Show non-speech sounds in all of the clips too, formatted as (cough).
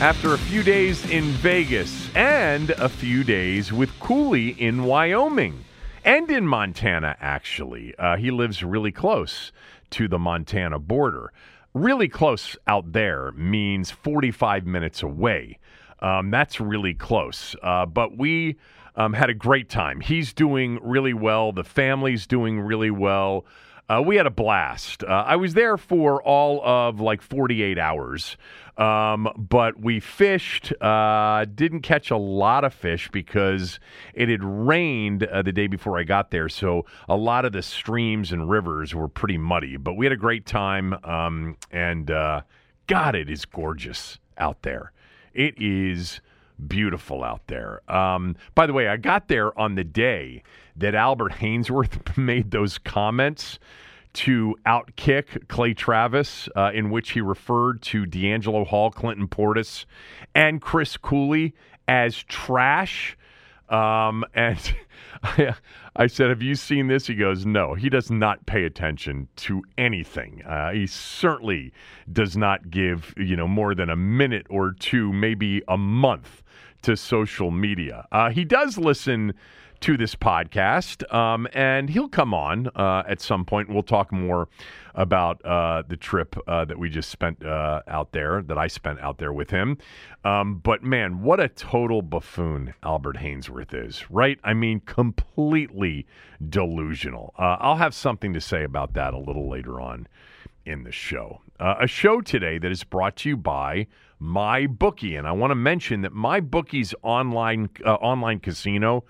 after a few days in Vegas and a few days with Cooley in Wyoming and in Montana, actually. Uh, he lives really close to the Montana border. Really close out there means 45 minutes away. Um, that's really close. Uh, but we um, had a great time. He's doing really well. The family's doing really well. Uh, we had a blast. Uh, I was there for all of like 48 hours, um, but we fished. Uh, didn't catch a lot of fish because it had rained uh, the day before I got there, so a lot of the streams and rivers were pretty muddy. But we had a great time, um, and uh, God, it is gorgeous out there. It is beautiful out there. Um, by the way, I got there on the day that Albert Haynesworth (laughs) made those comments to outkick Clay Travis, uh, in which he referred to D'Angelo Hall, Clinton Portis, and Chris Cooley as trash. Um, (laughs) and I, I, said, Have you seen this? He goes, No, he does not pay attention to anything. Uh, he certainly does not give, you know, more than a minute or two, maybe a month to social media. Uh, he does listen to this podcast, um, and he'll come on uh, at some point. We'll talk more about uh, the trip uh, that we just spent uh, out there, that I spent out there with him. Um, but man, what a total buffoon Albert Haynesworth is, right? I mean, completely delusional. Uh, I'll have something to say about that a little later on in the show. Uh, a show today that is brought to you by MyBookie. And i want to mention that MyBookie's online uh, online casino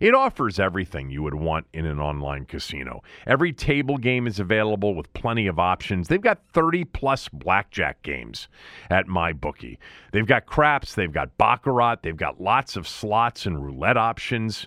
it offers everything you would want in an online casino. Every table game is available with plenty of options. They've got 30 plus blackjack games at MyBookie. They've got craps they've got baccarat they've got lots of slots and roulette options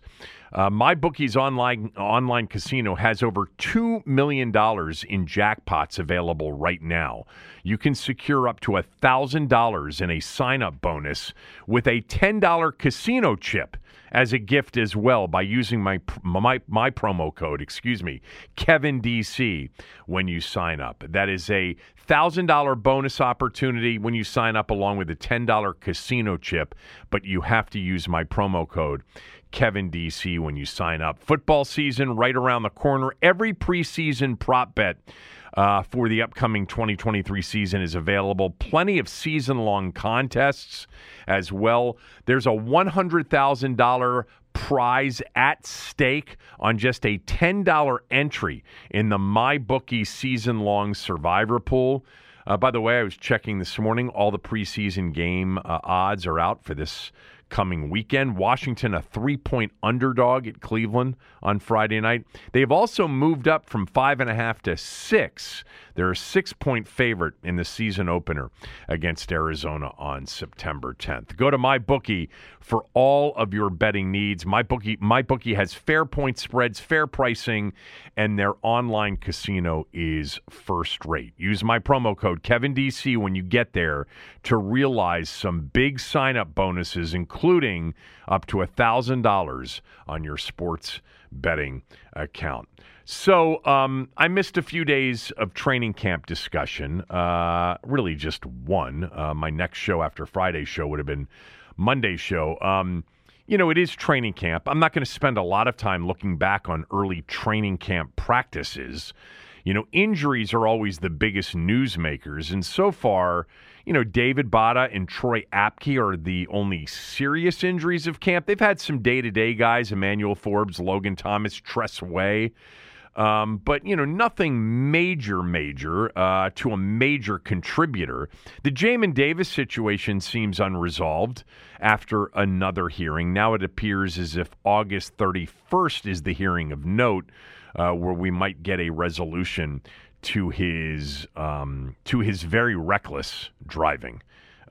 uh, MyBookie's online online casino has over two million dollars in jackpots available right now. You can secure up to thousand dollars in a sign-up bonus with a ten dollar casino chip as a gift as well by using my my my promo code. Excuse me, Kevin DC when you sign up. That is a thousand dollar bonus opportunity when you sign up, along with a ten dollar casino chip. But you have to use my promo code. Kevin DC when you sign up. Football season right around the corner. Every preseason prop bet uh, for the upcoming 2023 season is available. Plenty of season long contests as well. There's a $100,000 prize at stake on just a $10 entry in the MyBookie season long survivor pool. Uh, by the way, I was checking this morning. All the preseason game uh, odds are out for this coming weekend. Washington, a three point underdog at Cleveland on Friday night. They've also moved up from five and a half to six. They're a six point favorite in the season opener against Arizona on September 10th. Go to MyBookie for all of your betting needs. MyBookie, MyBookie has fair point spreads, fair pricing, and their online casino is first rate. Use my promo code KevinDC when you get there to realize some big sign up bonuses, including up to $1,000 on your sports betting account. So um, I missed a few days of training camp discussion. Uh, really, just one. Uh, my next show after Friday's show would have been Monday's show. Um, you know, it is training camp. I'm not going to spend a lot of time looking back on early training camp practices. You know, injuries are always the biggest newsmakers, and so far, you know, David Bada and Troy Apke are the only serious injuries of camp. They've had some day to day guys, Emmanuel Forbes, Logan Thomas, Tress Way. Um, but you know nothing major, major uh, to a major contributor. The Jamin Davis situation seems unresolved after another hearing. Now it appears as if August 31st is the hearing of note, uh, where we might get a resolution to his um, to his very reckless driving.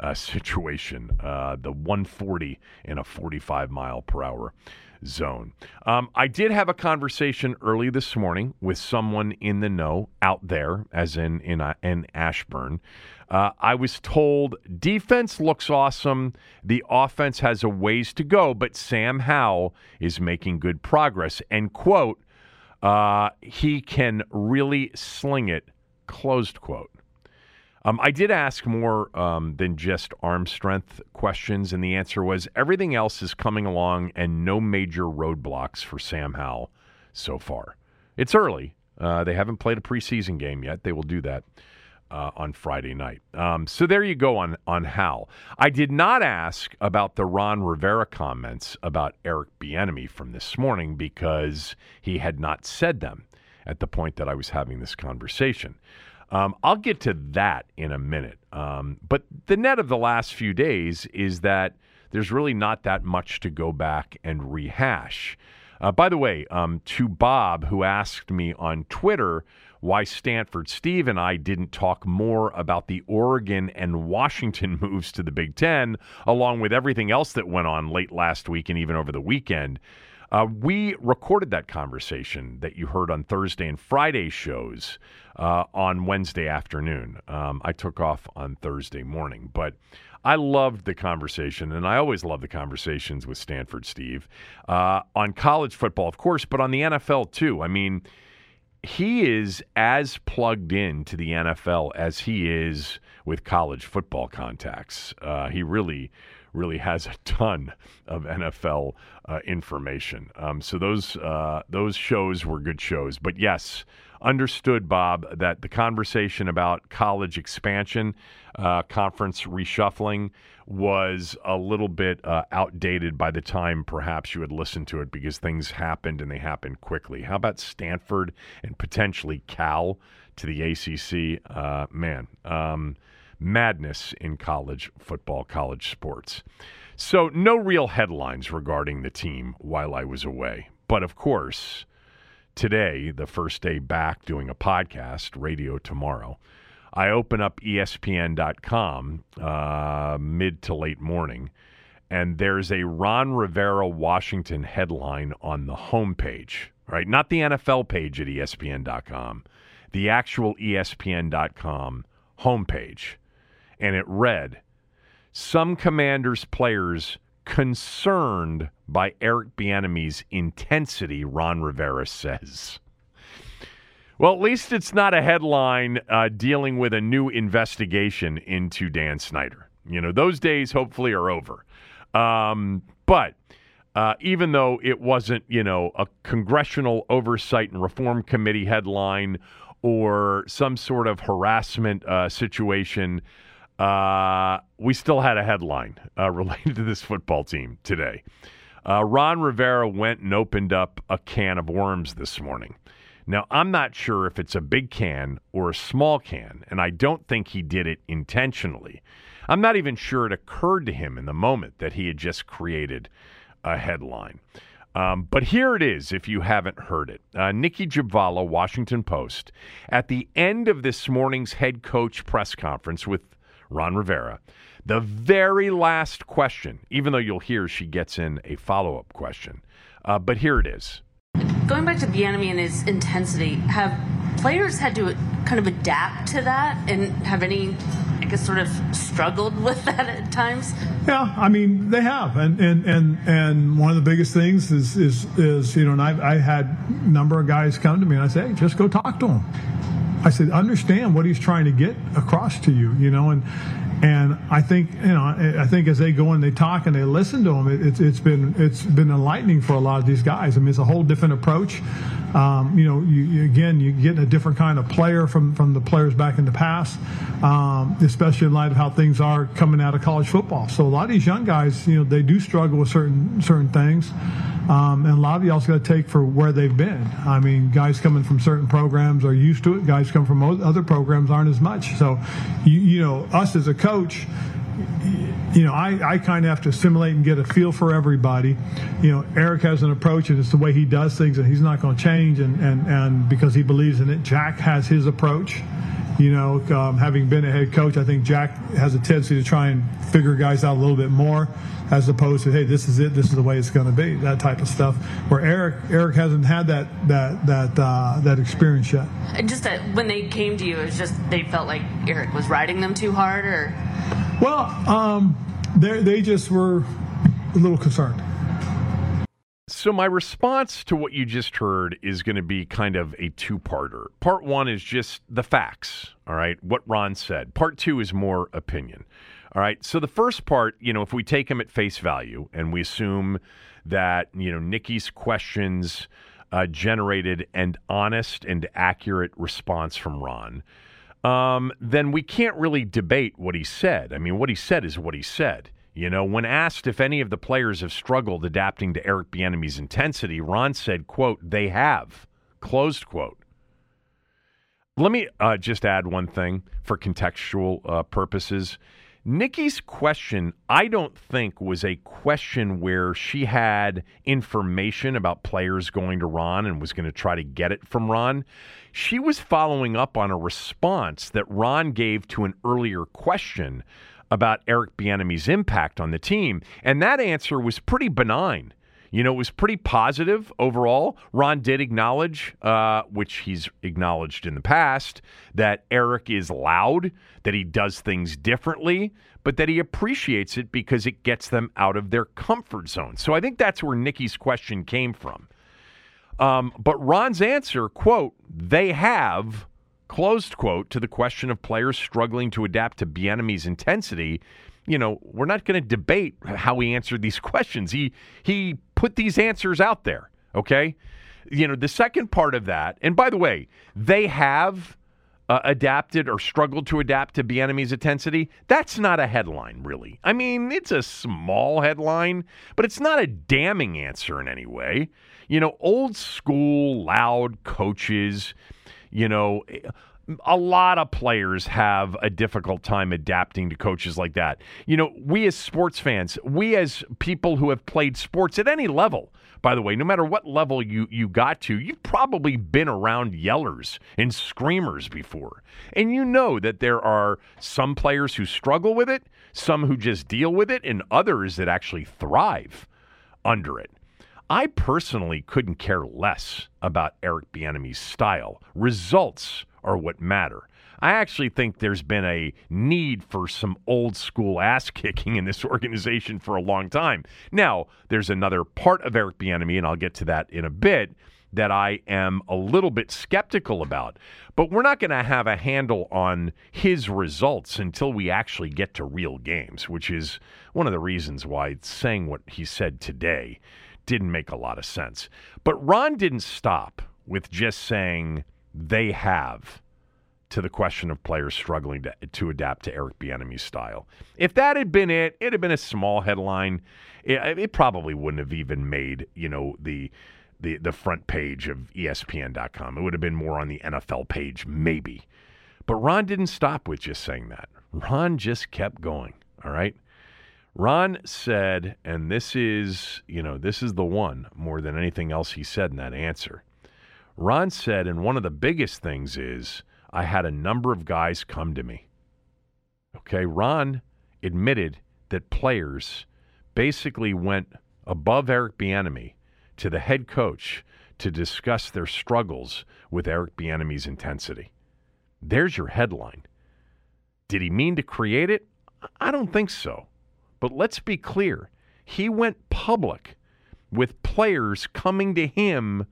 Uh, (laughs) situation, uh, the 140 in a 45 mile per hour zone. Um, I did have a conversation early this morning with someone in the know out there, as in in, uh, in Ashburn. Uh, I was told defense looks awesome. The offense has a ways to go, but Sam Howell is making good progress. And quote, uh, he can really sling it. Closed quote. Um, I did ask more um, than just arm strength questions, and the answer was everything else is coming along and no major roadblocks for Sam Howell so far. It's early. Uh, they haven't played a preseason game yet. They will do that uh, on Friday night. Um, so there you go on on Howell. I did not ask about the Ron Rivera comments about Eric Bieniemy from this morning because he had not said them at the point that I was having this conversation. Um, I'll get to that in a minute. Um, but the net of the last few days is that there's really not that much to go back and rehash. Uh, by the way, um, to Bob, who asked me on Twitter why Stanford Steve and I didn't talk more about the Oregon and Washington (laughs) moves to the Big Ten, along with everything else that went on late last week and even over the weekend. Uh, we recorded that conversation that you heard on Thursday and Friday shows uh, on Wednesday afternoon. Um, I took off on Thursday morning, but I loved the conversation, and I always love the conversations with Stanford Steve uh, on college football, of course, but on the NFL too. I mean, he is as plugged in to the NFL as he is with college football contacts. Uh, he really really has a ton of NFL uh, information. Um, so those uh, those shows were good shows. But yes, understood, Bob, that the conversation about college expansion, uh, conference reshuffling, was a little bit uh, outdated by the time perhaps you had listened to it because things happened and they happened quickly. How about Stanford and potentially Cal to the ACC? Uh, man. Um, madness in college football, college sports. So, no real headlines regarding the team while I was away. But of course, today, the first day back doing a podcast, radio tomorrow, I open up ESPN.com uh, mid to late morning, and there's a Ron Rivera Washington headline on the homepage, right? Not the NFL page at ESPN.com, the actual ESPN.com homepage and it read Some commanders' players concerned by Eric Bieniemy's intensity, Ron Rivera says. Well, at least it's not a headline uh, dealing with a new investigation into Dan Snyder. You know, those days hopefully are over. Um, but uh, even though it wasn't, you know, a congressional oversight and reform committee headline or some sort of harassment uh, situation uh, we still had a headline uh, (laughs) related to this football team today. Uh, Ron Rivera went and opened up a can of worms this morning. Now, I'm not sure if it's a big can or a small can, and I don't think he did it intentionally. I'm not even sure it occurred to him in the moment that he had just created a headline. Um, but here it is if you haven't heard it. Uh, Nicki Jhabvala, Washington Post, at the end of this morning's head coach press conference with Ron Rivera. The very last question, even though you'll hear she gets in a follow up question, uh, but here it is. Going back to Bieniemy and his intensity, have players had to kind of adapt to that and have any I guess sort of struggled with (laughs) that at times? Yeah, I mean they have, and and and and one of the biggest things is is is you know, and I I had a number of guys come to me and I say, hey, just go talk to him. I said, understand what he's trying to get across to you, you know, and and I think you know I think as they go and they talk and they listen to him, it, it's it's been it's been enlightening for a lot of these guys. I mean, it's a whole different approach. Um, you know, you, you, again, you a different kind of player from from the players back in the past, um, especially in light of how things are coming out of college football. So a lot of these young guys, you know, they do struggle with certain certain things. Um, and a lot of you also got to take for where they've been. I mean, guys coming from certain programs are used to it. Guys come from other programs aren't as much. So, you, you know, us as a coach, you know, I, I kind of have to assimilate and get a feel for everybody. You know, Eric has an approach and it's the way he does things and he's not going to change and, and, and because he believes in it. Jack has his approach. You know, um, having been a head coach, I think Jack has a tendency to try and figure guys out a little bit more as opposed to hey this is it this is the way it's going to be that type of stuff where eric eric hasn't had that that that uh, that experience yet and just that when they came to you it was just they felt like eric was riding them too hard or well um they they just were a little concerned so, my response to what you just heard is going to be kind of a two parter. Part one is just the facts, all right, what Ron said. Part two is more opinion. All right. So the first part, you know, if we take him at face value and we assume that, you know, Nikki's questions uh, generated an honest and accurate response from Ron, um, then we can't really debate what he said. I mean, what he said is what he said. You know, when asked if any of the players have struggled adapting to Eric Bieniemy's intensity, Ron said, "quote They have." Closed quote. Let me uh, just add one thing for contextual uh, purposes. Nikki's question, I don't think, was a question where she had information about players going to Ron and was going to try to get it from Ron. She was following up on a response that Ron gave to an earlier question about Eric Bieniemy's impact on the team, and that answer was pretty benign. You know, it was pretty positive overall. Ron did acknowledge, uh, which he's acknowledged in the past, that Eric is loud, that he does things differently, but that he appreciates it because it gets them out of their comfort zone. So I think that's where Nikki's question came from. Um, but Ron's answer, quote, they have, closed quote, to the question of players struggling to adapt to Bieniemy's intensity you know, we're not going to debate how he answered these (laughs) questions. He he put these answers out there, okay? You know, the second part of that, and by the way, they have uh, adapted or struggled to adapt to Bieniemy's intensity. That's not a headline, really. I mean, it's a small headline, but it's not a damning answer in any way. You know, old school, loud coaches, you know, a lot of players have a difficult time adapting to coaches like that. You know, we as sports fans, we as people who have played sports at any level, by the way, no matter what level you, you got to, you've probably been around yellers and screamers before. And you know that there are some players who struggle with it, some who just deal with it, and others that actually thrive under it. I personally couldn't care less about Eric Bieniemy's style. Results are what matter. I actually think there's been a need for some old school ass kicking in this (laughs) organization for a long time. Now, there's another part of Eric Bieniemy, and I'll get to that in a bit, that I am a little bit skeptical about. But we're not going to have a handle on his results until we actually get to real games, which is one of the reasons why saying what he said today didn't make a lot of sense. But Ron didn't stop with just saying they have to the question of players struggling to, to adapt to Eric Bieniemy's style. If that had been it, it'd have been a small headline. It, it, probably wouldn't have even made you know the the the front page of ESPN.com. It would have been more on the NFL page, maybe. But Ron didn't stop with just saying that. Ron just kept going. All right. Ron said, and this is, you know, this is the one more than anything else he said in that answer. Ron said, and one of the biggest things is I had a number of guys come to me. Okay, Ron admitted that players basically went above Eric Bieniemy to the head coach to discuss their struggles with Eric Bieniemy's intensity. There's your headline. Did he mean to create it? I don't think so. But let's be clear. He went public with players coming to him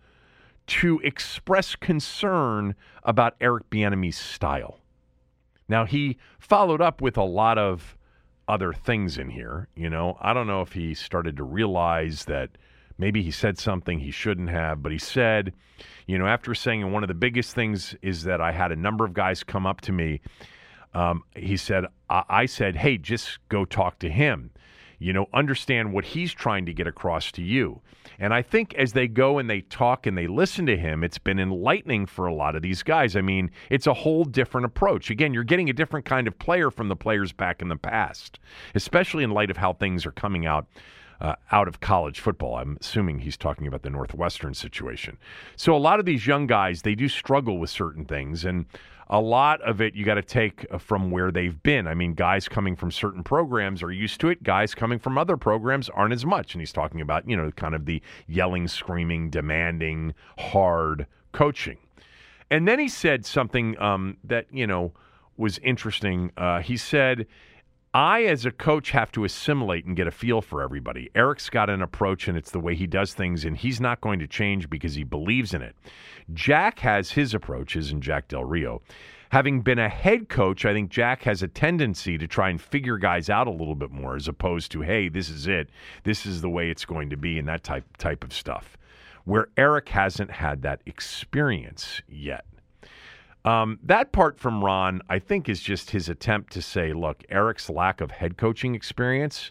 to express concern about Eric Bieniemy's style. Now he followed up with a lot of other things in here, you know. I don't know if he started to realize that maybe he said something he shouldn't have, but he said, you know, after saying one of the biggest things is that I had a number of guys come up to me um, he said, I-, I said, hey, just go talk to him. You know, understand what he's trying to get across to you. And I think as they go and they talk and they listen to him, it's been enlightening for a lot of these guys. I mean, it's a whole different approach. Again, you're getting a different kind of player from the players back in the past, especially in light of how things are coming out. Uh, out of college football. I'm assuming he's talking about the Northwestern situation. So a lot of these young guys, they do struggle with certain things, and a lot of it you got to take uh, from where they've been. I mean, guys coming from certain programs are used to it. Guys coming from other programs aren't as much. And he's talking about, you know, kind of the yelling, screaming, demanding, hard coaching. And then he said something um, that, you know, was interesting. Uh, he said, I, as a coach, have to assimilate and get a feel for everybody. Eric's got an approach, and it's the way he does things, and he's not going to change because he believes in it. Jack has his approaches, and Jack Del Rio. Having been a head coach, I think Jack has a tendency to try and figure guys out a little bit more, as opposed to, "Hey, this is it, this is the way it's going to be," and that type type of stuff. Where Eric hasn't had that experience yet. Um, that part from Ron, I think, is just his attempt to say, look, Eric's lack of head coaching experience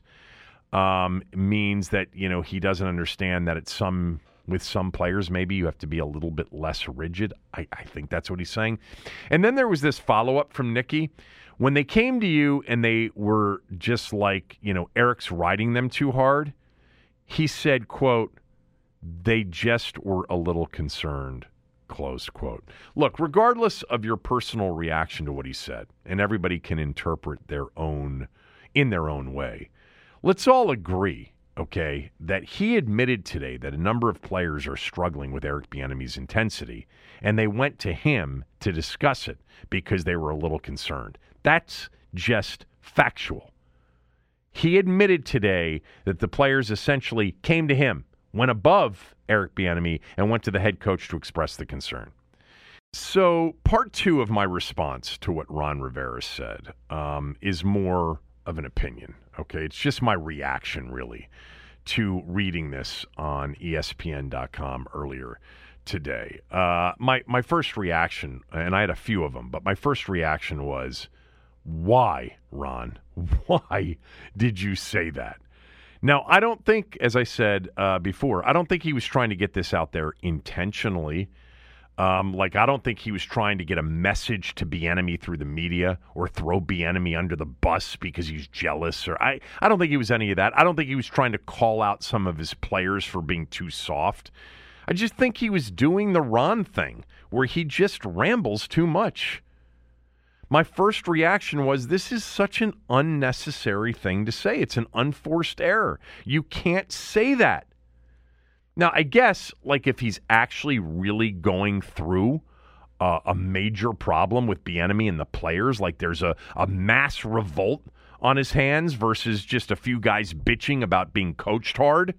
um, means that you know he doesn't understand that it's some with some players maybe you have to be a little bit less rigid. I, I think that's what he's saying. And then there was this follow up from Nikki when they came to you and they were just like you know Eric's riding them too hard. He said, "quote They just were a little concerned." Close quote. Look, regardless of your personal reaction to what he said, and everybody can interpret their own in their own way, let's all agree, okay, that he admitted today that a number of players are struggling with Eric Bieniemy's intensity, and they went to him to discuss it because they were a little concerned. That's just factual. He admitted today that the players essentially came to him went above Eric Bieniemy and went to the head coach to express the concern. So, part two of my response to what Ron Rivera said um, is more of an opinion. Okay, it's just my reaction really to reading this on ESPN.com earlier today. Uh, my my first reaction, and I had a few of them, but my first reaction was, "Why, Ron? (laughs) Why did you say that?" Now, I don't think, as I said uh, before, I don't think he was trying to get this out there intentionally. Um, like, I don't think he was trying to get a message to Bieniemy through the media or throw Bieniemy under the bus because he's jealous. Or I, I don't think he was any of that. I don't think he was trying to call out some of his players for being too soft. I just think he was doing the Ron thing where he just rambles too much my first reaction was this is such an unnecessary thing to say. It's an unforced error. You can't say that. Now, I guess, like, if he's actually really going through uh, a major problem with Bieniemy and the players, like there's a, a mass revolt on his hands versus just a few guys bitching about being coached hard,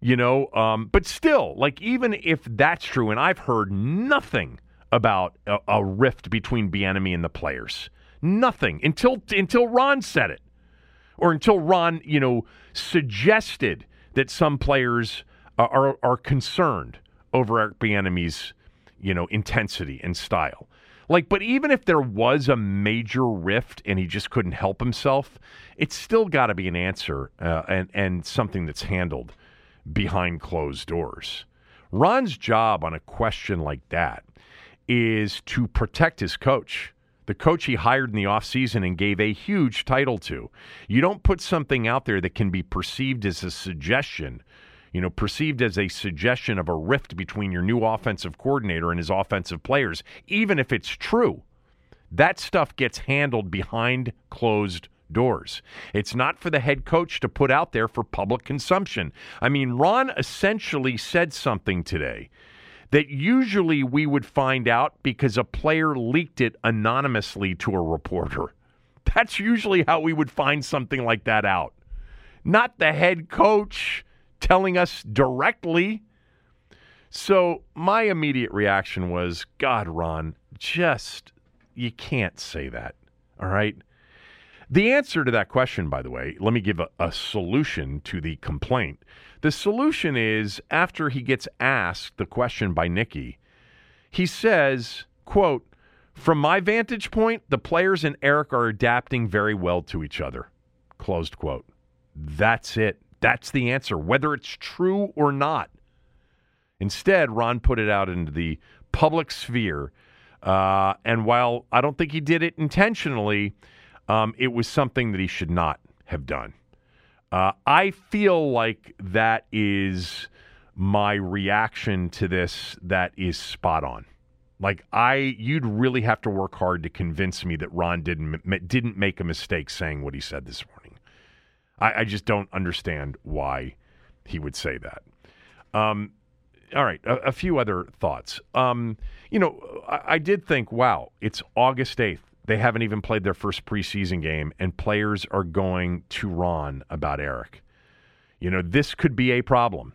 you know, um, but still, like, even if that's true, and I've heard nothing about a, a rift between Bieniemy and the players. Nothing until until Ron said it, or until Ron, you know, suggested that some players are are concerned over Eric you know, intensity and style. Like, but even if there was a major rift and he just couldn't help himself, it's still got to be an answer uh, and and something that's handled behind closed doors. Ron's job on a question like that is to protect his coach. The coach he hired in the offseason and gave a huge title to. You don't put something out there that can be perceived as a suggestion, you know, perceived as a suggestion of a rift between your new offensive coordinator and his offensive players, even if it's true. That stuff gets handled behind closed doors. It's not for the head coach to put out there for public consumption. I mean, Ron essentially said something today that usually we would find out because a player leaked it anonymously to a reporter. That's usually how we would find something like that out. Not the head coach telling us directly. So my immediate reaction was, God, Ron, just, you can't say that. All right. The answer to that question, by the way, let me give a, a, solution to the complaint. The solution is after he gets asked the question by Nikki, he says, quote, from my vantage point, the players and Eric are adapting very well to each other. Closed quote. That's it. That's the answer, whether it's true or not. Instead, Ron put it out into the public sphere. Uh, and while I don't think he did it intentionally, um, it was something that he should not have done. Uh, I feel like that is my reaction to this that is spot on. Like I, you'd really have to work hard to convince me that Ron didn't didn't make a mistake saying what he said this morning. I, I just don't understand why he would say that. Um, all right, a, a, few other thoughts. Um, you know, I, I did think, wow, it's August 8th. They haven't even played their first preseason game, and players are going to Ron about Eric. You know, this could be a problem.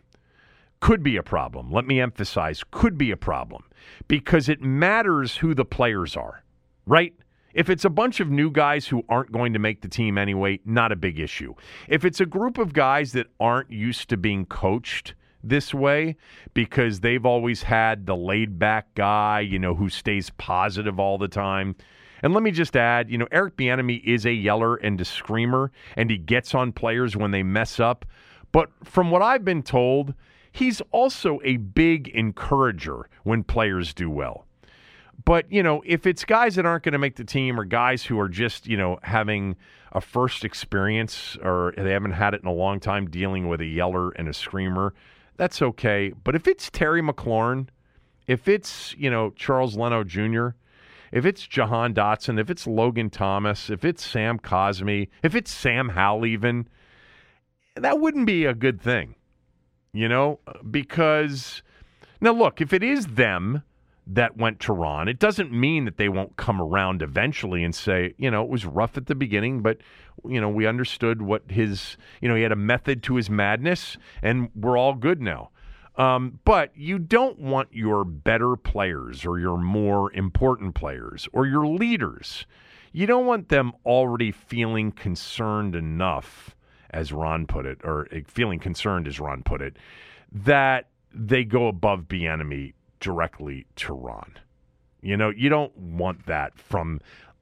Could be a problem. Let me emphasize could be a problem because it matters who the players are, right? If it's a bunch of new guys who aren't going to make the team anyway, not a big issue. If it's a group of guys that aren't used to being coached, this way because they've always had the laid back guy, you know, who stays positive all the time. And let me just add, you know, Eric Bieniemy is a yeller and a screamer, and he gets on players when they mess up. But from what I've been told, he's also a big encourager when players do well. But, you know, if it's guys that aren't going to make the team or guys who are just, you know, having a first experience or they haven't had it in a long time dealing with a yeller and a screamer, that's okay. But if it's Terry McLaurin, if it's, you know, Charles Leno Jr., if it's Jahan Dotson, if it's Logan Thomas, if it's Sam Cosmi, if it's Sam Howell, even, that wouldn't be a good thing, you know, because now look, if it is them that went to Ron. It doesn't mean that they won't come around eventually and say, you know, it was rough at the beginning, but you know, we understood what his, you know, he had a method to his madness, and we're all good now. Um, but you don't want your better players or your more important players or your leaders. You don't want them already feeling concerned enough, as Ron put it, or eh, feeling concerned, as Ron put it, that they go above Bieniemy directly to Ron. You know, you don't want that from.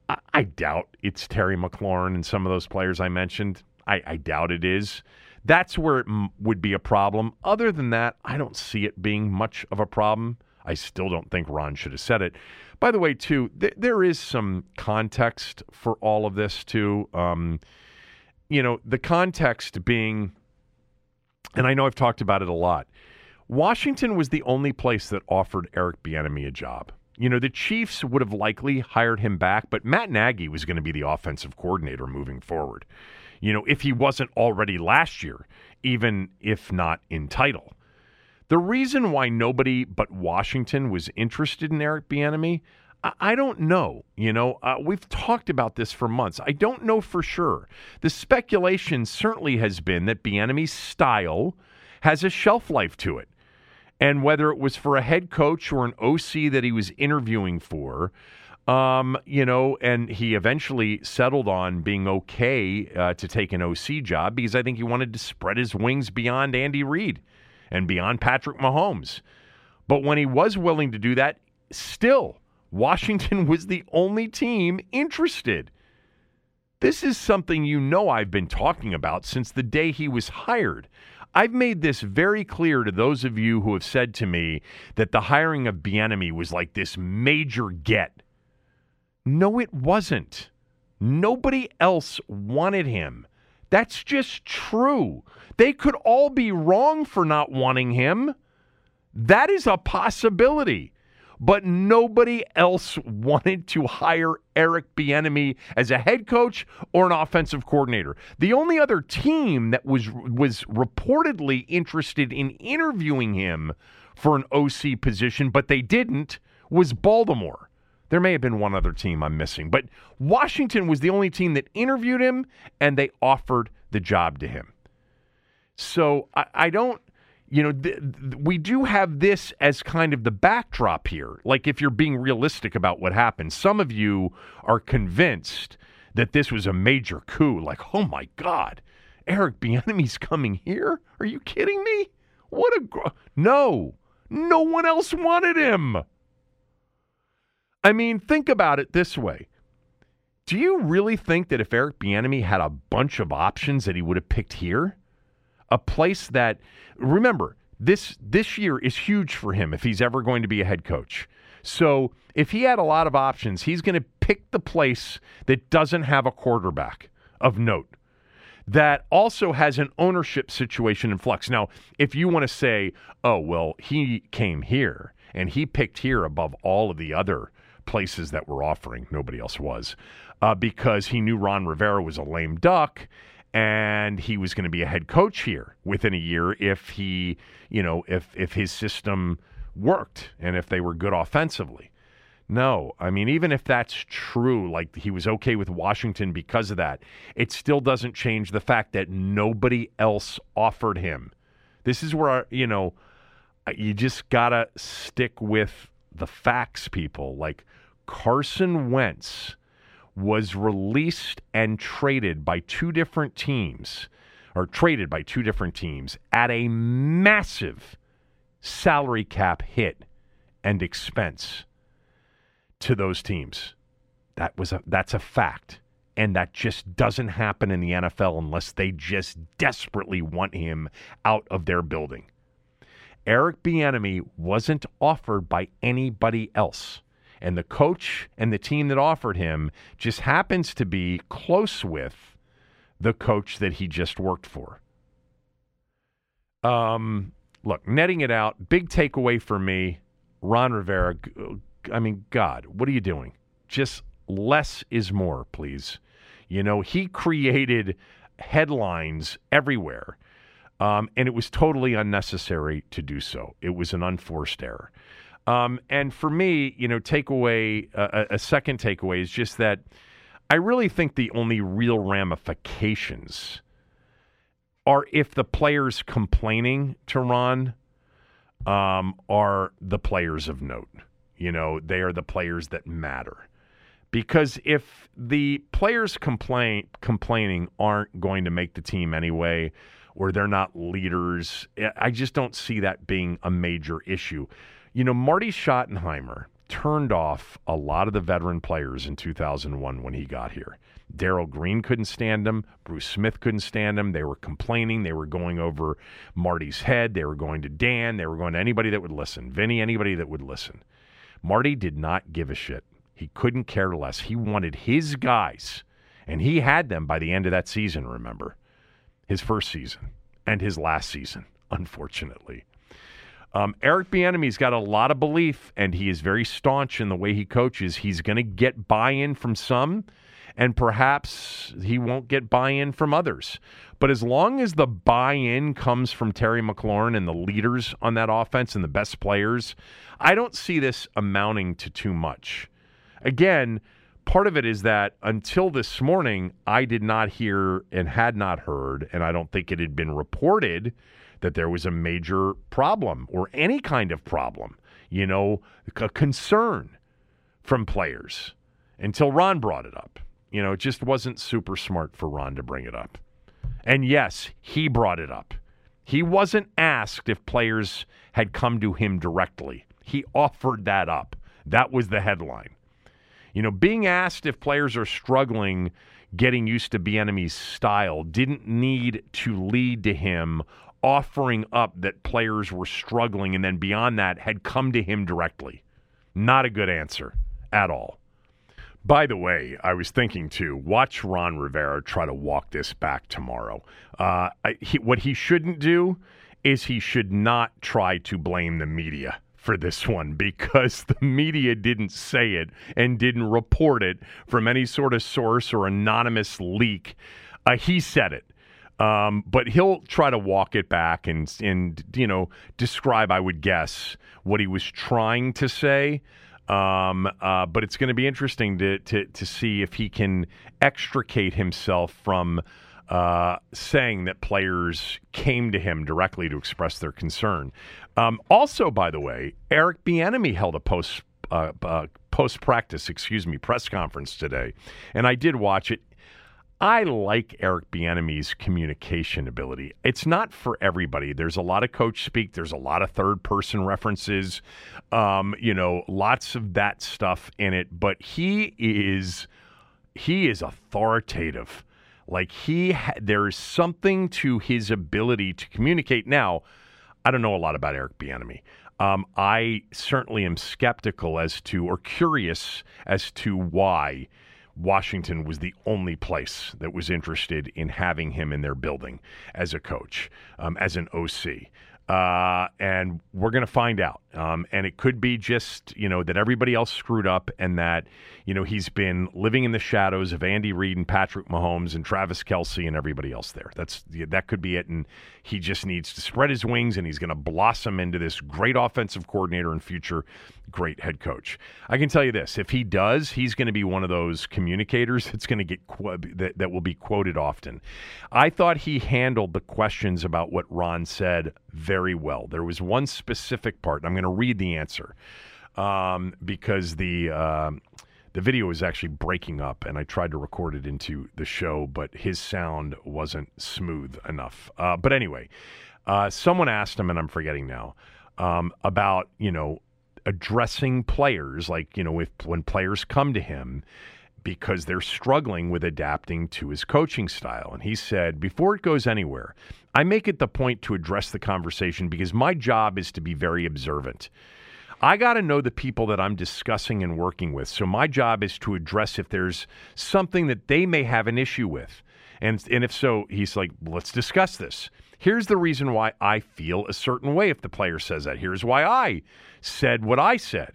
I, I doubt it's Terry McLaurin and some of those players I mentioned. I, I doubt it is. That's where it m- would be a problem. Other than that, I don't see it being much of a problem. I still don't think Ron should have said it. By the way, too, th- there is some context for all of this, too. Um, you know, the context being, and I know I've talked about it a lot. Washington was the only place that offered Eric Bieniemy a job. You know, the Chiefs would have likely hired him back, but Matt Nagy was going to be the offensive coordinator moving forward. You know, if he wasn't already last year, even if not in title. The reason why nobody but Washington was interested in Eric Bieniemy, I don't know. You know, uh, we've talked about this for months. I don't know for sure. The speculation certainly has been that Bieniemy's style has a shelf life to it and whether it was for a head coach or an OC that he was interviewing for. Um, you know, and he eventually settled on being okay uh, to take an OC job because I think he wanted to spread his wings beyond Andy Reid and beyond Patrick Mahomes. But when he was willing to do that, still, Washington (laughs) was the only team interested. This is something you know I've been talking about since the day he was hired. I've made this very clear to those of you who have said to me that the hiring of Bieniemy was like this major get. No, it wasn't. Nobody else wanted him. That's just true. They could all be wrong for not wanting him. That is a possibility but nobody else wanted to hire Eric Bieniemy as a head coach or an offensive coordinator. The only other team that was was reportedly interested in interviewing him for an OC position, but they didn't, was Baltimore. There may have been one other team I'm missing, but Washington was the only team that interviewed him and they offered the job to him. So I, I don't, you know, th- th- we do have this as kind of the backdrop here. Like if you're being realistic about what happened, some of you are convinced that this was a major coup. Like, oh my God, Eric Bieniemy's coming here? Are you kidding me? What a gr- no, no one else wanted him. I mean, think about it this way. Do you really think that if Eric Bieniemy had a bunch of options that he would have picked here? A place that remember, this this year is huge for him if he's ever going to be a head coach. So, if he had a lot of options, he's going to pick the place that doesn't have a quarterback of note. That also has an ownership situation in flux. Now, if you want to say, "Oh, well, he came here and he picked here above all of the other places that were offering. Nobody else was uh, because he knew Ron Rivera was a lame duck and he was going to be a head coach here within a year if he, you know, if if his system worked and if they were good offensively. No, I mean, even if that's true, like he was okay with Washington because of that, it still doesn't change the fact that nobody else offered him. This is where, you know, you just got to stick with the facts, people. Like Carson Wentz was released and traded by two different teams, or traded by two different teams at a massive salary cap hit and expense to those teams. That was a that's a fact. And that just doesn't happen in the NFL unless they just desperately want him out of their building. Eric Bieniemy wasn't offered by anybody else. And the coach and the team that offered him just happens to be close with the coach that he just worked for. Um, look, netting it out, big takeaway for me Ron Rivera. I mean, God, what are you doing? Just less is more, please. You know, he created headlines everywhere um, and it was totally unnecessary to do so. It was an unforced error. Um, and for me, you know, takeaway, uh, a second takeaway is just that I really think the only real ramifications are if the players complaining to Ron um, are the players of note. You know, they are the players that matter. Because if the players complain complaining aren't going to make the team anyway, or they're not leaders. I just don't see that being a major issue. You know, Marty Schottenheimer turned off a lot of the veteran players in 2001 when he got here. Darrell Green couldn't stand him. Bruce Smith couldn't stand him. They were complaining. They were going over Marty's head. They were going to Dan. They were going to anybody that would listen. Vinny, anybody that would listen. Marty did not give a shit. He couldn't care less. He wanted his guys, and he had them by the end of that season, remember his first season and his last season, unfortunately. Um, Eric Bieniemy's got a lot of belief, and he is very staunch in the way he coaches. He's going to get buy-in from some, and perhaps he won't get buy-in from others. But as long as the buy-in comes from Terry McLaurin and the leaders on that offense and the best players, I don't see this amounting to too much. Again, part of it is that until this morning, I did not hear and had not heard, and I don't think it had been reported that there was a major problem or any kind of problem, you know, a concern from players until Ron brought it up. You know, it just wasn't super smart for Ron to bring it up. And yes, he brought it up. He wasn't asked if players had come to him directly. He offered that up. That was the headline. You know, being asked if players are struggling getting used to Bieniemy's style didn't need to lead to him offering up that players were struggling and then beyond that had come to him directly. Not a good answer at all. By the way, I was thinking too, watch Ron Rivera try to walk this back tomorrow. Uh, he, what he shouldn't do is he should not try to blame the media for this one because the media didn't say it and didn't report it from any sort of source or anonymous leak. Uh, he said it. Um, but he'll try to walk it back and, and, you know, describe, I would guess, what he was trying to say. Um, uh, but it's going to be interesting to, to to see if he can extricate himself from uh, saying that players came to him directly to express their concern. Um, also, by the way, Eric Bieniemy held a post uh, uh, post practice, excuse me, press conference today, and I did watch it. I like Eric Bieniemy's communication ability. It's not for everybody. There's a lot of coach speak. There's a lot of third person references. Um, you know, lots of that stuff in it. But he is he is authoritative. Like he, ha- there is something to his ability to communicate. Now, I don't know a lot about Eric Bieniemy. Um, I certainly am skeptical as to, or curious as to why Washington was the only place that was interested in having him in their building as a coach, um, as an OC. Uh, and we're going to find out. Um, and it could be just, you know, that everybody else screwed up and that, you know, he's been living in the shadows of Andy Reid and Patrick Mahomes and Travis Kelce and everybody else there. That's That could be it. And he just needs to spread his wings and he's going to blossom into this great offensive coordinator and future great head coach. I can tell you this if he does, he's going to be one of those communicators that's going to get qu- that, that will be quoted often. I thought he handled the questions about what Ron said very well. There was one specific part, I'm going to read the answer um, because the. Uh, the video is actually breaking up, and I tried to record it into the show, but his sound wasn't smooth enough. Uh, but anyway, uh, someone asked him, and I'm forgetting now, um, about you know addressing players, like you know if when players come to him because they're struggling with adapting to his coaching style. And he said, before it goes anywhere, I make it the point to address the conversation because my job is to be very observant. I got to know the people that I'm discussing and working with. So my job is to address if there's something that they may have an issue with. And, and if so, he's like, let's discuss this. Here's the reason why I feel a certain way if the player says that. Here's why I said what I said.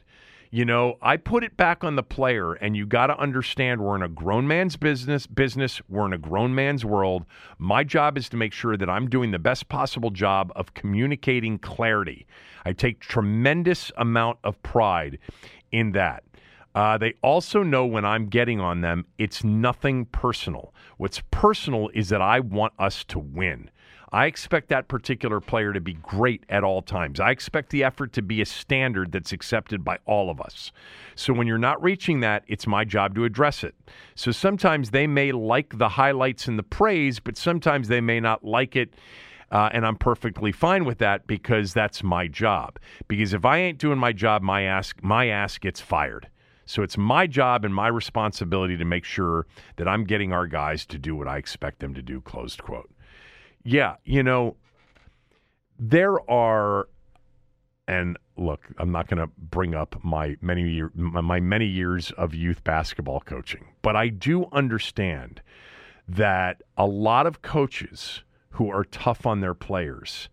You know, I put it back on the player, and you got to understand we're in a grown man's business. Business, we're in a grown man's world. My job is to make sure that I'm doing the best possible job of communicating clarity. I take tremendous amount of pride in that. Uh, they also know when I'm getting on them, it's nothing personal. What's personal is that I want us to win. I expect that particular player to be great at all times. I expect the effort to be a standard that's accepted by all of us. So when you're not reaching that, it's my job to address it. So sometimes they may like the highlights and the praise, but sometimes they may not like it. Uh, and I'm perfectly fine with that because that's my job. Because if I ain't doing my job, my ass my ass gets fired. So it's my job and my responsibility to make sure that I'm getting our guys to do what I expect them to do. Closed quote. Yeah, you know, there are, and look, I'm not going to bring up my many year, my many years of youth basketball coaching, but I do understand that a lot of coaches who are tough on their players,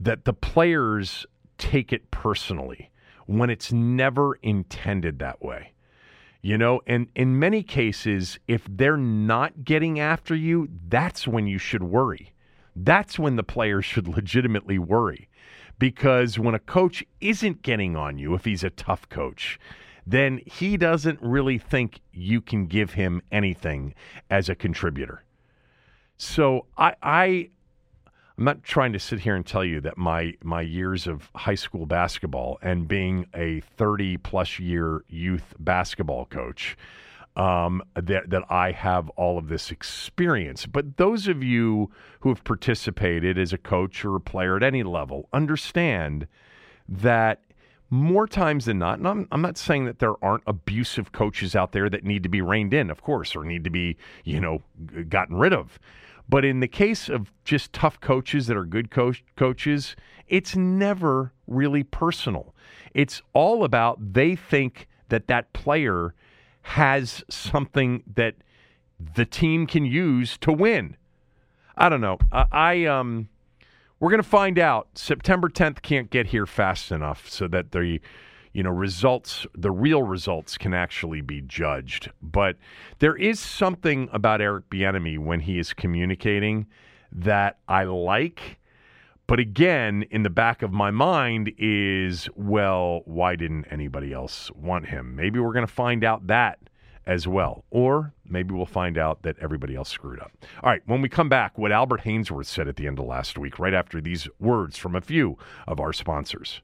that the players take it personally when it's never intended that way. You know, and in many cases, if they're not getting after you, that's when you should worry. That's when the players should legitimately worry. Because when a coach isn't getting on you, if he's a tough coach, then he doesn't really think you can give him anything as a contributor. So I, I I'm not trying to sit here and tell you that my my years of high school basketball and being a 30 plus year youth basketball coach um, that that I have all of this experience. But those of you who have participated as a coach or a player at any level understand that more times than not, and I'm, I'm not saying that there aren't abusive coaches out there that need to be reined in, of course, or need to be, you know, gotten rid of. But in the case of just tough coaches that are good coach, coaches, it's never really personal. It's all about they think that that player has something that the team can use to win. I don't know. I, I um we're to find out. September 10th can't get here fast enough so that the you know results the real results can actually be judged. But there is something about Eric Bieniemy when he is communicating that I like But again, in the back of my mind is, well, why didn't anybody else want him? Maybe we're going to find out that as well. Or maybe we'll find out that everybody else screwed up. All right, when we come back, what Albert Haynesworth said at the end of last week, right after these words from a few of our sponsors.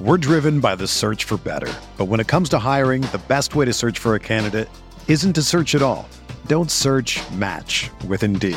We're driven by the search for better. But when it comes to hiring, the best way to search for a candidate isn't to search at all. Don't search match with Indeed.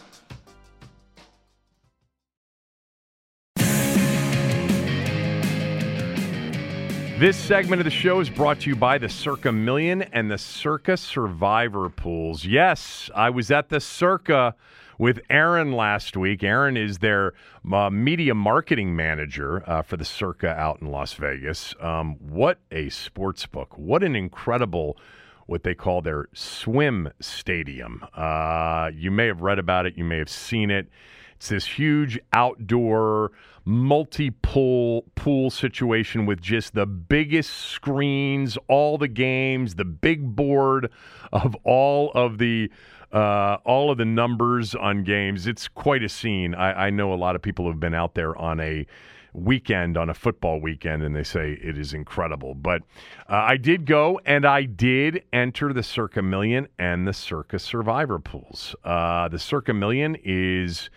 This segment of the show is brought to you by the Circa Million and the Circa Survivor Pools. Yes, I was at the Circa with Aaron last week. Aaron is their uh, media marketing manager uh, for the Circa out in Las Vegas. Um, what a sports book! What an incredible what they call their swim stadium. Uh, you may have read about it. You may have seen it. It's this huge outdoor multi-pool pool situation with just the biggest screens, all the games, the big board of all of the uh, all of the numbers on games. It's quite a scene. I, I know a lot of people have been out there on a weekend on a football weekend and they say it is incredible but uh, i did go and i did enter the circa million and the circa survivor pools uh, the circa million is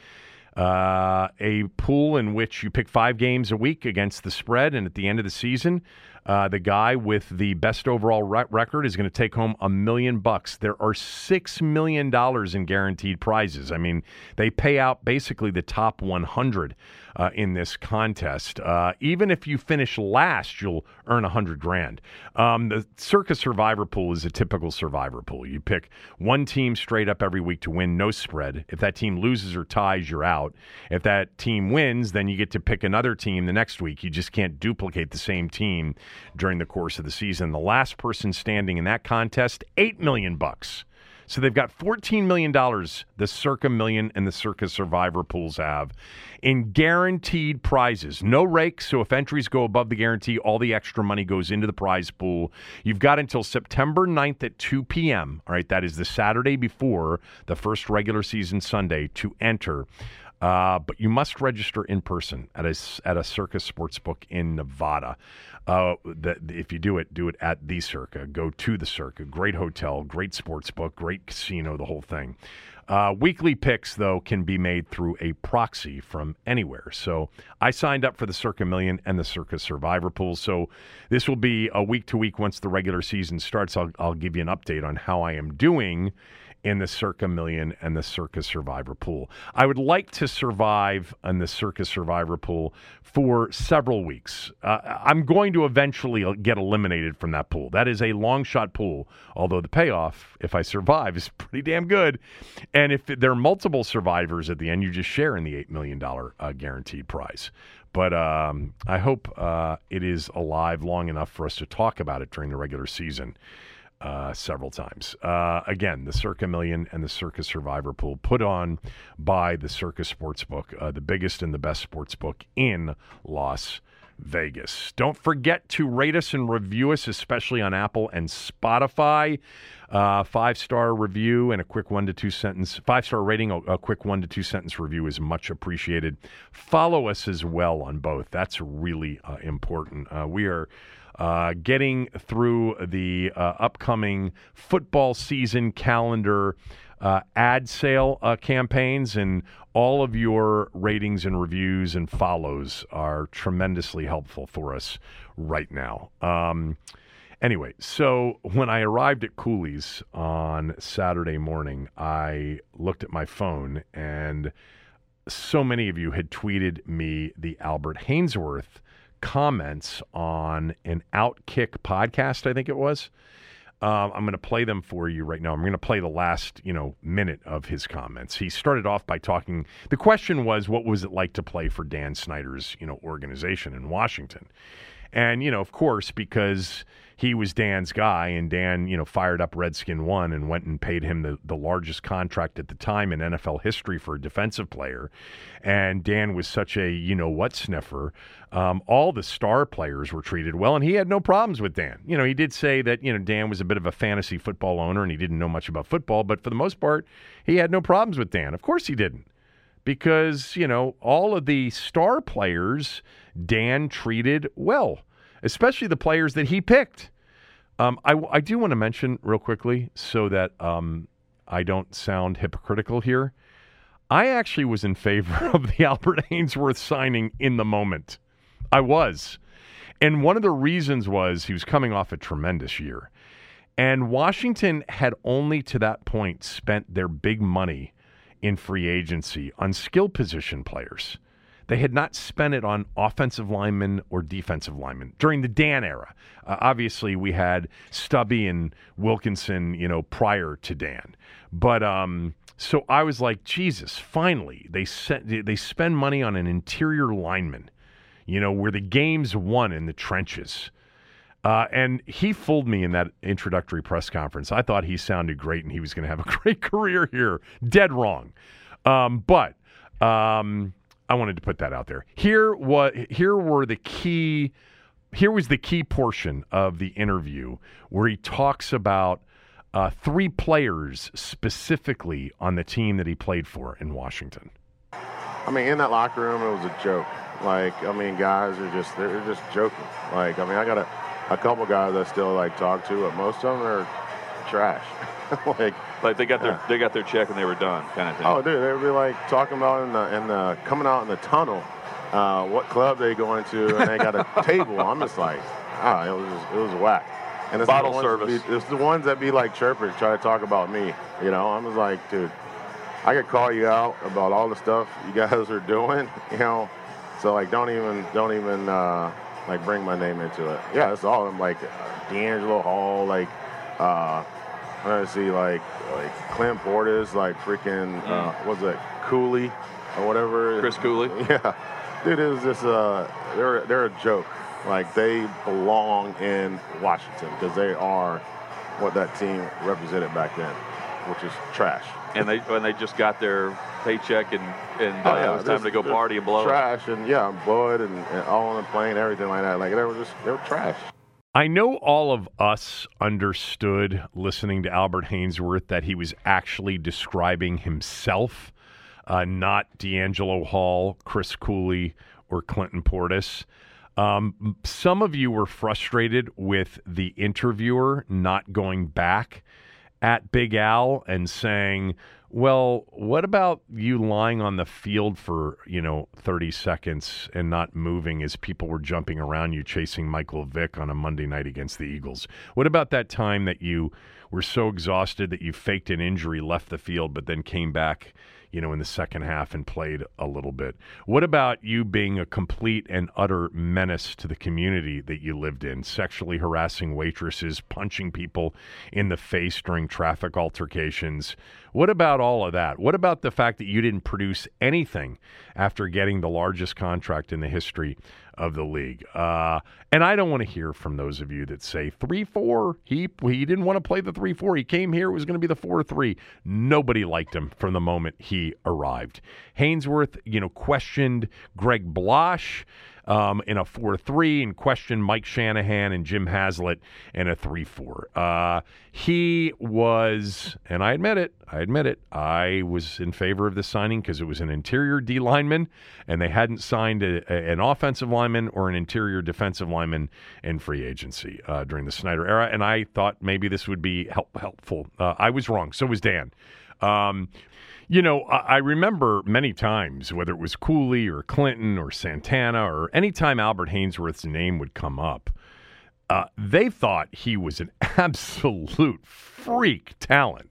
uh, a pool in which you pick five games a week against the spread, and at the end of the season, uh, the guy with the best overall re- record is going to take home a million bucks. There are six million dollars in guaranteed prizes. I mean, they pay out basically the top 100 uh, in this contest. Uh, even if you finish last, you'll earn a hundred grand. Um, the Circa Survivor Pool is a typical Survivor pool. You pick one team straight up every week to win, no spread. If that team loses or ties, you're out. If that team wins, then you get to pick another team the next week. You just can't duplicate the same team during the course of the season. The last person standing in that contest, eight million bucks. So they've got $14 million, the Circa Million and the Circa Survivor pools have, in guaranteed prizes. No rakes, so if entries go above the guarantee, all the extra money goes into the prize pool. You've got until September 9th at 2 p.m., all right, that is the Saturday before the first regular season Sunday, to enter. Uh, but you must register in person at a, at a Circa Sportsbook in Nevada. Uh, the, if you do it, do it at the Circa. Go to the Circa. Great hotel, great sports book, great casino, the whole thing. Uh, weekly picks, though, can be made through a proxy from anywhere. So I signed up for the Circa Million and the Circa Survivor Pool. So this will be a week to week once the regular season starts. I'll, I'll give you an update on how I am doing in the Circa Million and the Circa Survivor Pool. I would like to survive in the Circa Survivor Pool for several weeks. Uh, I'm going to eventually get eliminated from that pool. That is a long shot pool, although the payoff, if I survive, (laughs) is pretty damn good. And if there are multiple survivors at the end, you just share in the $8 million uh, guaranteed prize. But um, I hope uh, it is alive long enough for us to talk about it during the regular season uh, several times. Uh, again, the Circa Million and the Circa Survivor Pool put on by the Circa Sportsbook, uh, the biggest and the best sportsbook in Las Vegas. Don't forget to rate us and review us, especially on Apple and Spotify. Uh, five star review and a quick one to two sentence, five star rating, a, a, quick one to two sentence review is much appreciated. Follow us as well on both. That's really uh, important. Uh, we are uh, getting through the uh, upcoming football season calendar. uh, ad sale uh, campaigns, and all of your ratings and reviews and follows are tremendously helpful for us right now. Um, anyway, so when I arrived at Cooley's on Saturday morning, I looked at my phone and so many of you had tweeted me the Albert Haynesworth comments on an Outkick podcast, I think it was. Um, I'm going to play them for you right now. I'm going to play the last, you know, minute of his comments. He started off by talking. The question was, what was it like to play for Dan Snyder's, you know, organization in Washington? And you know, of course, because he was Dan's guy, and Dan, you know, fired up Redskin One and went and paid him the, the largest contract at the time in NFL history for a defensive player. And Dan was such a you know what sniffer. Um, all the star players were treated well, and he had no problems with Dan. You know, he did say that you know Dan was a bit of a fantasy football owner and he didn't know much about football, but for the most part, he had no problems with Dan. Of course, he didn't because, you know, all of the star players Dan treated well, especially the players that he picked. Um, I, I do want to mention real quickly so that um, I don't sound hypocritical here. I actually was in favor (laughs) of the Albert Haynesworth signing in the moment. I was. And one of the reasons was he was coming off a tremendous year. And Washington had only to that point spent their big money in free agency on skill position players. They had not spent it on offensive linemen or defensive linemen during the Dan era. Uh, obviously, we had Stubby and Wilkinson, you know, prior to Dan. But um, so I was like, Jesus! Finally, they sent, they spend money on an interior lineman, you know, where the game's won in the trenches. Uh, and he fooled me in that introductory press conference. I thought he sounded great and he was going to have a (laughs) great career here. Dead wrong. Um, but um, I wanted to put that out there. Here, what here were the key. Here was the key portion of the interview where he talks about uh, three players specifically on the team that he played for in Washington. I mean, in that locker room, it was a joke. Like, I mean, guys are just they're just joking. Like, I mean, I got a, a couple guys I still like talk to, but most of them are trash. (laughs) like, like they got their Yeah. they got their check and they were done, kind of thing. oh, dude, they'd be like talking about in the in the coming out in the tunnel, uh, what club they going to, and they got a (laughs) table. I'm just like, ah, it was just, it was whack. And it's Bottle service. Be, it's the ones that be like chirpers, try to talk about me. You know, I'm just like, dude, I could call you out about all the stuff you guys are doing. (laughs) You know, so like, don't even don't even uh, like bring my name into it. Yeah, it's all I'm like DeAngelo Hall, like. Uh, Gonna see like like Clint Portis, like freaking uh, what's it, Cooley or whatever. Chris Cooley. (laughs) Yeah, dude, it was just uh, they're they're a joke. Like they belong in Washington because they are what that team represented back then, which is trash. And they when they just got their paycheck and and Oh, uh, yeah, it was time to go party and blow. it. Trash and yeah, blow it and, and all on the plane, everything like that. Like they were just they were trash. I know all of us understood listening to Albert Haynesworth that he was actually describing himself, uh, not DeAngelo Hall, Chris Cooley, or Clinton Portis. Um, some of you were frustrated with the interviewer not going back at Big Al and saying, "Well, what about you lying on the field for, you know, 30 seconds and not moving as people were jumping around you chasing Michael Vick on a Monday night against the Eagles? What about that time that you were so exhausted that you faked an injury, left the field, but then came back you know, in the second half and played a little bit. What about you being a complete and utter menace to the community that you lived in, sexually harassing waitresses, punching people in the face during traffic altercations? What about all of that? What about the fact that you didn't produce anything after getting the largest contract in the history of the league? Uh, and I don't want to hear from those of you that say three four. He he didn't want to play the three four. He came here. It was going to be the four three. Nobody liked him from the moment he arrived. Haynesworth, you know, questioned Greg Blache. Um, in a 4 3 and questioned Mike Shanahan and Jim Haslett in a 3 4. Uh, he was, and I admit it, I admit it, I was in favor of this signing because it was an interior D lineman and they hadn't signed a, a- an offensive lineman or an interior defensive lineman in free agency uh, during the Snyder era. And I thought maybe this would be help, helpful. Uh, I was wrong. So was Dan. Um, you know, I, remember many times, whether it was Cooley or Clinton or Santana or anytime Albert Haynesworth's name would come up, uh, they thought he was an (laughs) absolute freak talent.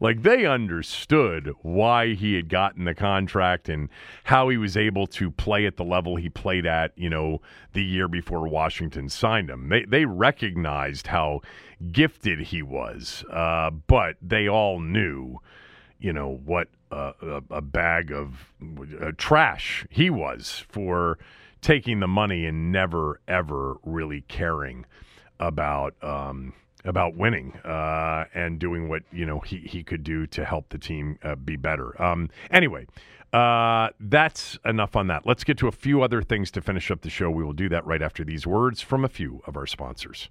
Like they understood why he had gotten the contract and how he was able to play at the level he played at, you know, the year before Washington signed him. They they recognized how gifted he was, uh, but they all knew, you know, what a, a, bag of uh, trash he was for taking the money and never ever really caring about. Um, about winning uh, and doing what you know he, he could do to help the team uh, be better. Um, anyway, uh, that's enough on that. Let's get to a few other things to finish up the show. We will do that right after these words from a few of our sponsors.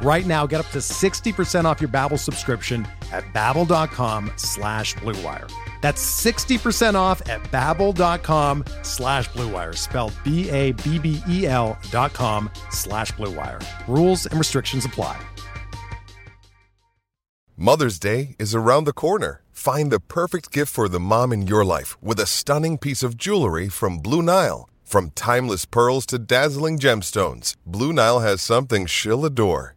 Right now, get up to 60% off your Babbel subscription at babbel.com slash bluewire. That's 60% off at babbel.com slash bluewire, spelled B-A-B-B-E-L dot com slash bluewire. Rules and restrictions apply. Mother's Day is around the corner. Find the perfect gift for the mom in your life with a stunning piece of jewelry from Blue Nile. From timeless pearls to dazzling gemstones, Blue Nile has something she'll adore.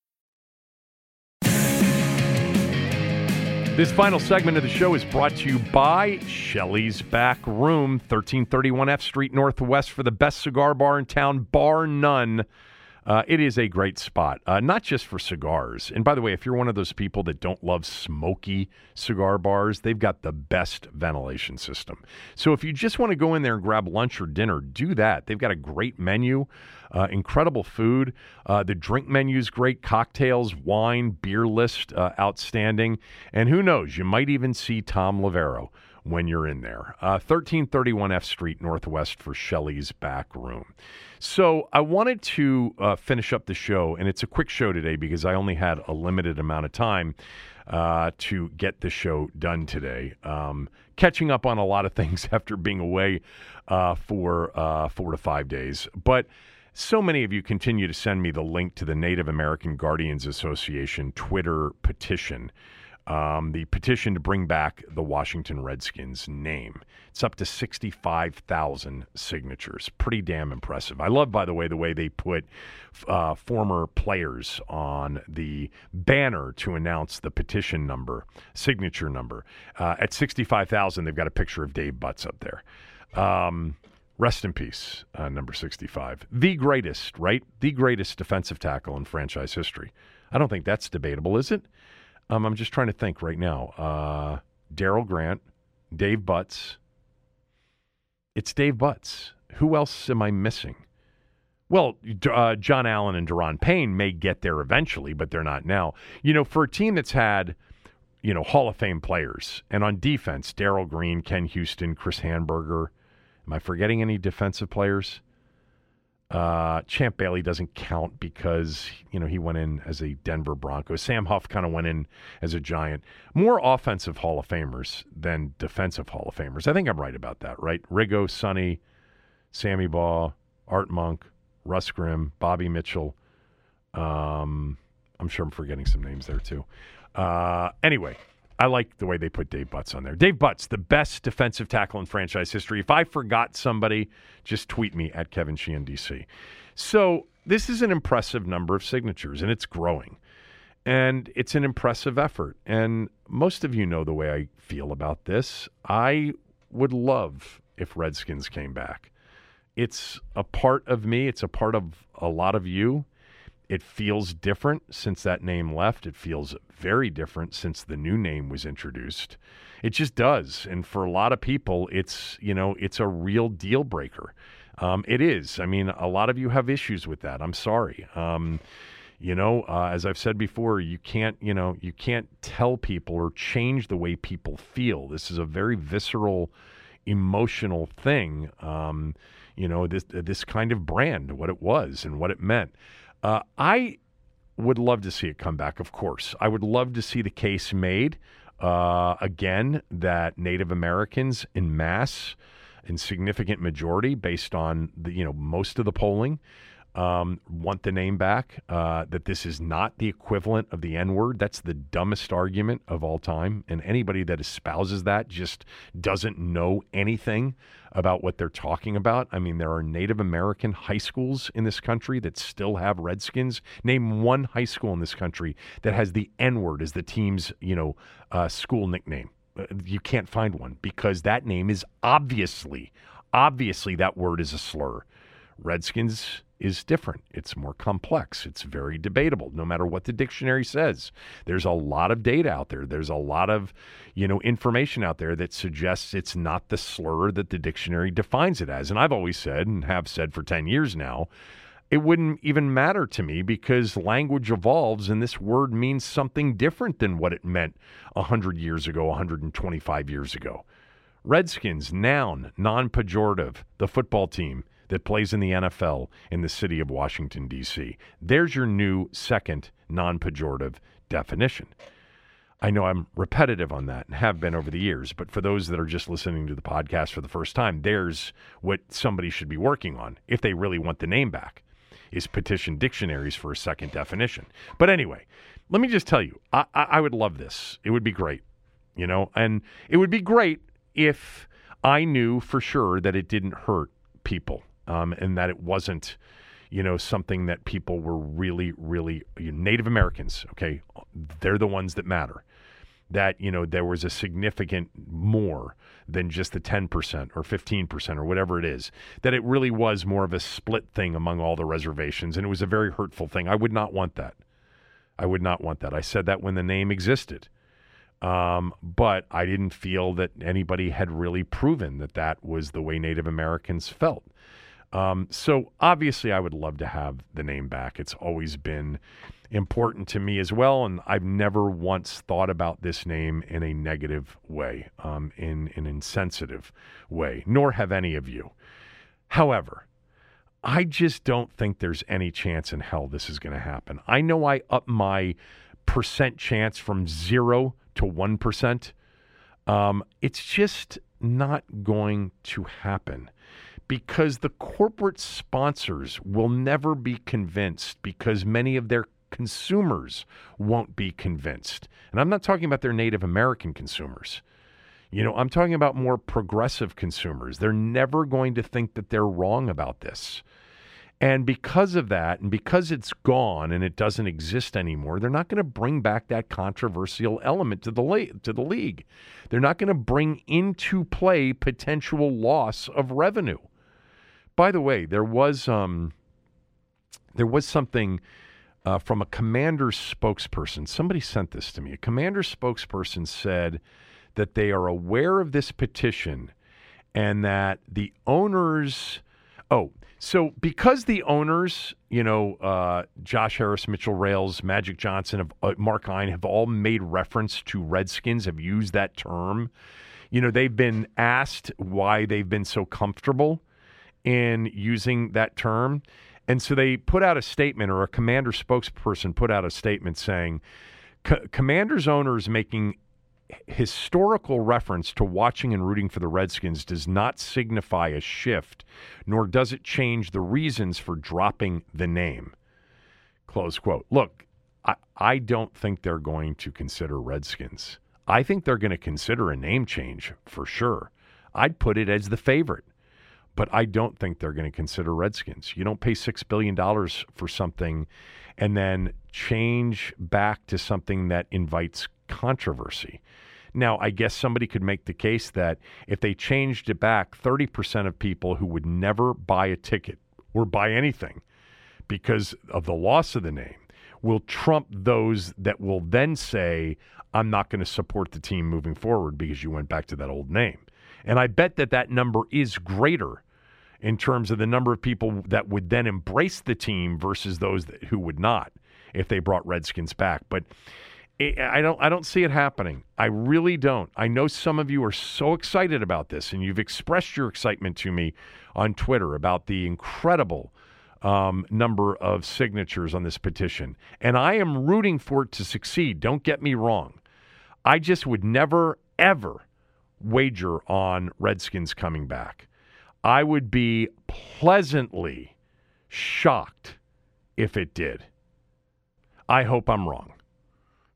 This final segment of the show is brought to you by Shelley's Back Room, 1331 F Street Northwest, for the best cigar bar in town, bar none. Uh, it is a great spot, uh, not just for cigars. And by the way, if you're one of those people that don't love smoky cigar bars, they've got the best ventilation system. So if you just want to go in there and grab lunch or dinner, do that. They've got a great menu, uh, incredible food. Uh, the drink menu is great cocktails, wine, beer list, uh, outstanding. And who knows, you might even see Tom Loverro when you're in there. 1331 uh, F Street Northwest for Shelley's Back Room. So I wanted to uh, finish up the show, and it's a quick show today because I only had a limited amount of time uh, to get the show done today. Um, catching up on a lot of (laughs) things after being away uh, for uh, four to five days, but. So many of you continue to send me the link to the Native American Guardians Association Twitter petition um, the petition to bring back the Washington Redskins name. It's up to 65,000 signatures. Pretty damn impressive. I love, by the way, the way they put uh, former players on the banner to announce the petition number, signature number. Uh, at 65,000, they've got a picture of Dave Butz up there. Um, rest in peace, uh, number 65. The greatest, right? The greatest defensive tackle in franchise history. I don't think that's debatable, is it? Um, I'm just trying to think right now. Uh, Darryl Grant, Dave Butz. It's Dave Butz. Who else am I missing? Well, uh, John Allen and Da'Ron Payne may get there eventually, but they're not now. You know, for a team that's had, you know, Hall of Fame players, and on defense, Darrell Green, Ken Houston, Chris Hanburger. Am I forgetting any defensive players? Uh, Champ Bailey doesn't count because you know he went in as a Denver Bronco. Sam Huff kind of went in as a Giant. More offensive Hall of Famers than defensive Hall of Famers. I think I'm right about that, right? Riggo, Sonny, Sammy Baugh, Art Monk, Russ Grimm, Bobby Mitchell. Um, I'm sure I'm forgetting some names there too. Uh, anyway, I like the way they put Dave Butz on there. Dave Butz, the best defensive tackle in franchise history. If I forgot somebody, just tweet me at Kevin Sheehan DC. So this is an impressive number of signatures, and it's growing. And it's an impressive effort. And most of you know the way I feel about this. I would love if Redskins came back. It's a part of me, it's a part of a lot of you. It feels different since that name left. It feels very different since the new name was introduced. It just does. And for a lot of people, it's, you know, it's a real deal breaker. Um, it is. I mean, a lot of you have issues with that. I'm sorry. Um, you know, uh, as I've said before, you can't, you know, you can't tell people or change the way people feel. This is a very visceral, emotional thing. Um, you know, this this kind of brand, what it was and what it meant. Uh, I would love to see it come back, of course. I would love to see the case made uh, again that Native Americans in mass, in significant majority, based on the you know most of the polling, um, want the name back. Uh, that this is not the equivalent of the N word. That's the dumbest argument of all time. And anybody that espouses that just doesn't know anything about what they're talking about. I mean, there are Native American high schools in this country that still have Redskins. Name one high school in this country that has the N word as the team's, you know, uh, school nickname. Uh, you can't find one because that name is obviously, obviously, that word is a slur. Redskins is different. It's more complex. It's very debatable, no matter what the dictionary says. There's a lot of data out there. There's a lot of, you know, information out there that suggests it's not the slur that the dictionary defines it as. And I've always said, and have said for 10 years now, it wouldn't even matter to me because language evolves and this word means something different than what it meant 100 years ago, 125 years ago. Redskins, noun, non pejorative, the football team that plays in the NFL in the city of Washington, D.C. There's your new second non pejorative definition. I know I'm repetitive on that and have been over the years, but for those that are just listening to the podcast for the first time, there's what somebody should be working on if they really want the name back is petition dictionaries for a second definition. But anyway, let me just tell you, I, I would love this. It would be great, you know, and it would be great if I knew for sure that it didn't hurt people um, and that it wasn't, you know, something that people were really, really Native Americans. Okay, they're the ones that matter. That you know there was a significant more than just the ten percent or fifteen percent or whatever it is. That it really was more of a split thing among all the reservations, and it was a very hurtful thing. I would not want that. I would not want that. I said that when the name existed. Um, but I didn't feel that anybody had really proven that that was the way Native Americans felt. Um, so obviously, I would love to have the name back. It's always been important to me as well, and I've never once thought about this name in a negative way, um, in an insensitive way, nor have any of you. However, I just don't think there's any chance in hell this is going to happen. I know I up my percent chance from zero to one percent. Um, it's just not going to happen because the corporate sponsors will never be convinced because many of their consumers won't be convinced. And I'm not talking about their Native American consumers. You know, I'm talking about more progressive consumers. They're never going to think that they're wrong about this. And because of that, and because it's gone and it doesn't exist anymore, they're not going to bring back that controversial element to the le- to the league. They're not going to bring into play potential loss of revenue. By the way, there was um, there was something uh, from a commander's spokesperson. Somebody sent this to me. A commander spokesperson said that they are aware of this petition and that the owners. Oh, so because the owners, you know, uh, Josh Harris, Mitchell Rales, Magic Johnson, have, uh, Mark Ein have all made reference to Redskins, have used that term. You know, they've been asked why they've been so comfortable in using that term. And so they put out a statement, or a commander spokesperson put out a statement saying, Commander's owners making historical reference to watching and rooting for the Redskins does not signify a shift, nor does it change the reasons for dropping the name. Close quote. Look, I, I don't think they're going to consider Redskins. I think they're going to consider a name change for sure. I'd put it as the favorite, but I don't think they're going to consider Redskins. You don't pay $6 billion for something and then change back to something that invites controversy. Now, I guess somebody could make the case that if they changed it back, 30% of people who would never buy a ticket or buy anything because of the loss of the name will trump those that will then say, I'm not going to support the team moving forward because you went back to that old name. And I bet that that number is greater in terms of the number of people that would then embrace the team versus those that, who would not if they brought Redskins back. But I don't I don't see it happening. I really don't. I know some of you are so excited about this and you've expressed your excitement to me on Twitter about the incredible um, number of signatures on this petition. And I am rooting for it to succeed. Don't get me wrong. I just would never, ever wager on Redskins coming back. I would be pleasantly shocked if it did. I hope I'm wrong.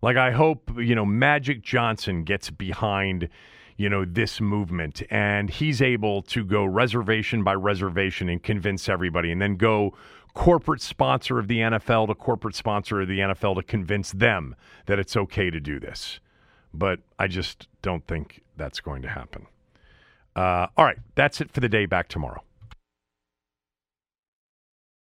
Like I hope, you know, Magic Johnson gets behind, you know, this movement and he's able to go reservation by reservation and convince everybody and then go corporate sponsor of the NFL to corporate sponsor of the NFL to convince them that it's okay to do this. But I just don't think that's going to happen. Uh, all right, that's it for the day. Back tomorrow.